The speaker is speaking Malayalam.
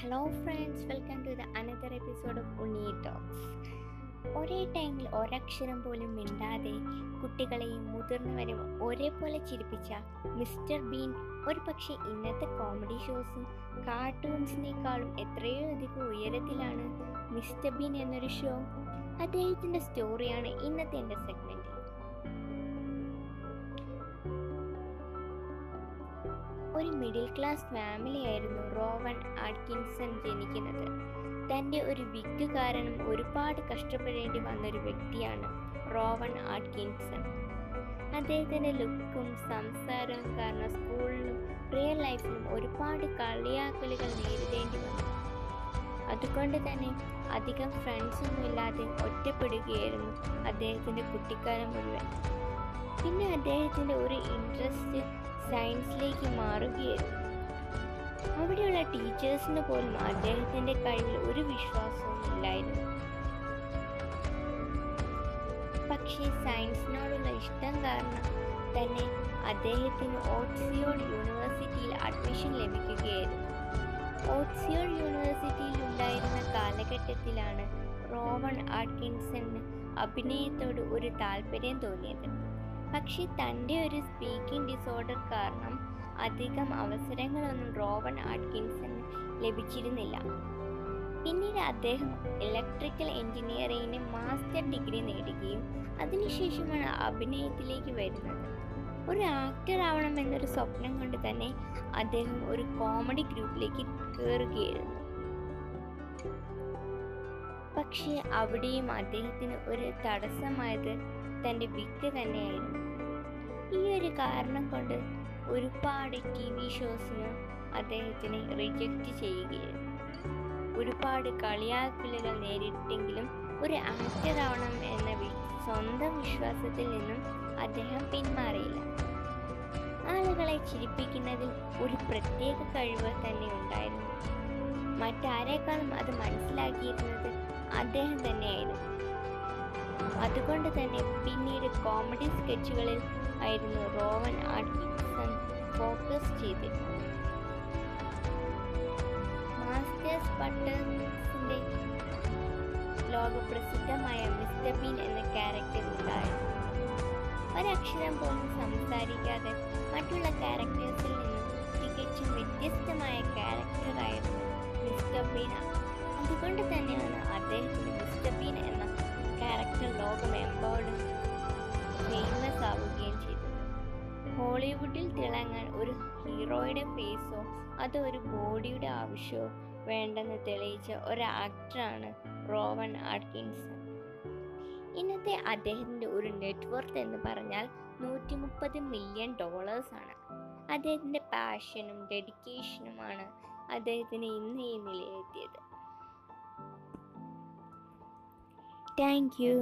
Hello friends welcome to the another episode of Unni talks ഒരേ ടൈമിൽ ഒരക്ഷരം പോലും മിണ്ടാതെ കുട്ടികളെയും മുതിർന്നവരും ഒരേപോലെ ചിരിപ്പിച്ച മിസ്റ്റർ ബീൻ ഒരു പക്ഷേ ഇന്നത്തെ കോമഡി ഷോസും കാർട്ടൂൺസിനേക്കാളും എത്രയോ അധികം ഉയരത്തിലാണ് മിസ്റ്റർ ബീൻ എന്നൊരു ഷോ അദ്ദേഹത്തിന്റെ സ്റ്റോറിയാണ് ഇന്നത്തെ എന്റെ സെഗ്മെന്റ് മിഡിൽ ക്ലാസ് ഫാമിലി ആയിരുന്നു റോവൻ ആറ്റ്കിൻസൺ ജനിക്കുന്നത്. തന്റെ ഒരു വിഗ് കാരണം ഒരുപാട് കഷ്ടപ്പെടേണ്ടി വന്നൊരു വ്യക്തിയാണ് റോവൻ ആറ്റ്കിൻസൺ അദ്ദേഹത്തിന്റെ ലുക്കും സംസാരവും കാരണം സ്കൂളിലും റിയൽ ലൈഫിലും ഒരുപാട് കളിയാക്കലുകൾ നേരിടേണ്ടി വന്നു. അതുകൊണ്ട് തന്നെ അധികം ഫ്രണ്ട്സൊന്നും ഇല്ലാതെ ഒറ്റപ്പെടുകയായിരുന്നു അദ്ദേഹത്തിന്റെ കുട്ടിക്കാലം മുഴുവൻ. പിന്നെ അദ്ദേഹത്തിന്റെ ഒരു ഇൻട്രസ്റ്റ് സയൻസിലേക്ക് മാറുകയായിരുന്നു. അവിടെയുള്ള ടീച്ചേഴ്സിന് പോലും അദ്ദേഹത്തിന്റെ കഴിവിൽ ഒരു വിശ്വാസവും ഇല്ലായിരുന്നു. പക്ഷേ സയൻസിനോടുള്ള ഇഷ്ടം കാരണം തന്നെ അദ്ദേഹത്തിന് ഓക്സിയോഡ് യൂണിവേഴ്സിറ്റിയിൽ അഡ്മിഷൻ ലഭിക്കുകയായിരുന്നു. ഓക്സിയോഡ് യൂണിവേഴ്സിറ്റിയിൽ ഉണ്ടായിരുന്ന കാലഘട്ടത്തിലാണ് റോവൺ ആഡ്കിൻസൺ അഭിനയത്തോട് ഒരു താല്പര്യം തോന്നിയത്. പക്ഷേ തന്റെ ഒരു സ്പീക്കിംഗ് ഡിസോർഡർ കാരണം അധികം അവസരങ്ങളൊന്നും റോവൺ ആട്കിൻസന് ലഭിച്ചിരുന്നില്ല. പിന്നീട് അദ്ദേഹം ഇലക്ട്രിക്കൽ എഞ്ചിനീയറിംഗിന് മാസ്റ്റർ ഡിഗ്രി നേടുകയും അതിനുശേഷമാണ് അഭിനയത്തിലേക്ക് വരുന്നത്. ഒരു ആക്ടർ ആവണമെന്നൊരു സ്വപ്നം കൊണ്ട് തന്നെ അദ്ദേഹം ഒരു കോമഡി ഗ്രൂപ്പിലേക്ക് കയറുകയായിരുന്നു പക്ഷേ അവിടെയും അദ്ദേഹത്തിന് ഒരു തടസ്സമായത് തന്റെ വിക്ക് തന്നെയായിരുന്നു. ഈ ഒരു കാരണം കൊണ്ട് ഒരുപാട് ടി വി ഷോസിന് അദ്ദേഹത്തിനെ റിജക്റ്റ് ചെയ്യുകയായിരുന്നു. ഒരുപാട് കളിയാക്കലുകൾ നേരിട്ടെങ്കിലും ഒരു ആക്ടർ ആവണം എന്ന വി- സ്വന്തം വിശ്വാസത്തിൽ നിന്നും അദ്ദേഹം പിന്മാറിയില്ല. ആളുകളെ ചിരിപ്പിക്കുന്നതിൽ ഒരു പ്രത്യേക കഴിവ് തന്നെ ഉണ്ടായിരുന്നു. മറ്റാരേക്കാളും അത് മനസ്സിലാക്കിയിരുന്നത് അദ്ദേഹം തന്നെയായിരുന്നു. അതുകൊണ്ട് തന്നെ പിന്നീട് കോമഡി സ്കെച്ചുകളിൽ ആയിരുന്നു റോവൻ ആട്കിൻസൺ ഫോക്കസ് ചെയ്തിരുന്നത്. മാസ്റ്റേഴ്സ് ബട്ടേഴ്സിന്റെ ലോകപ്രസിദ്ധമായ മിസ്റ്റർ ബീൻ എന്ന ക്യാരക്ടർ ഉണ്ടായിരുന്നു. ഒരക്ഷരം പോലും സംസാരിക്കാതെ മറ്റുള്ള ക്യാരക്ടേഴ്സിൽ ഹോളിവുഡിൽ തിളങ്ങാൻ ഒരു ഹീറോയുടെ ഫേസോ അതോ ഒരു ബോഡിയുടെ ആവശ്യമോ വേണ്ടെന്ന് തെളിയിച്ച ഒരു ആക്ടറാണ് റോവൻ ആർക്കിൻസൺ ഇന്നത്തെ അദ്ദേഹത്തിന്റെ ഒരു നെറ്റ്വർത്ത് എന്ന് പറഞ്ഞാൽ നൂറ്റി മുപ്പത് മില്യൺ ഡോളേഴ്സാണ് അദ്ദേഹത്തിന്റെ പാഷനും ഡെഡിക്കേഷനുമാണ് അദ്ദേഹത്തിന് ഇന്ന് ഈ നിലയിലെത്തിയത്. Thank you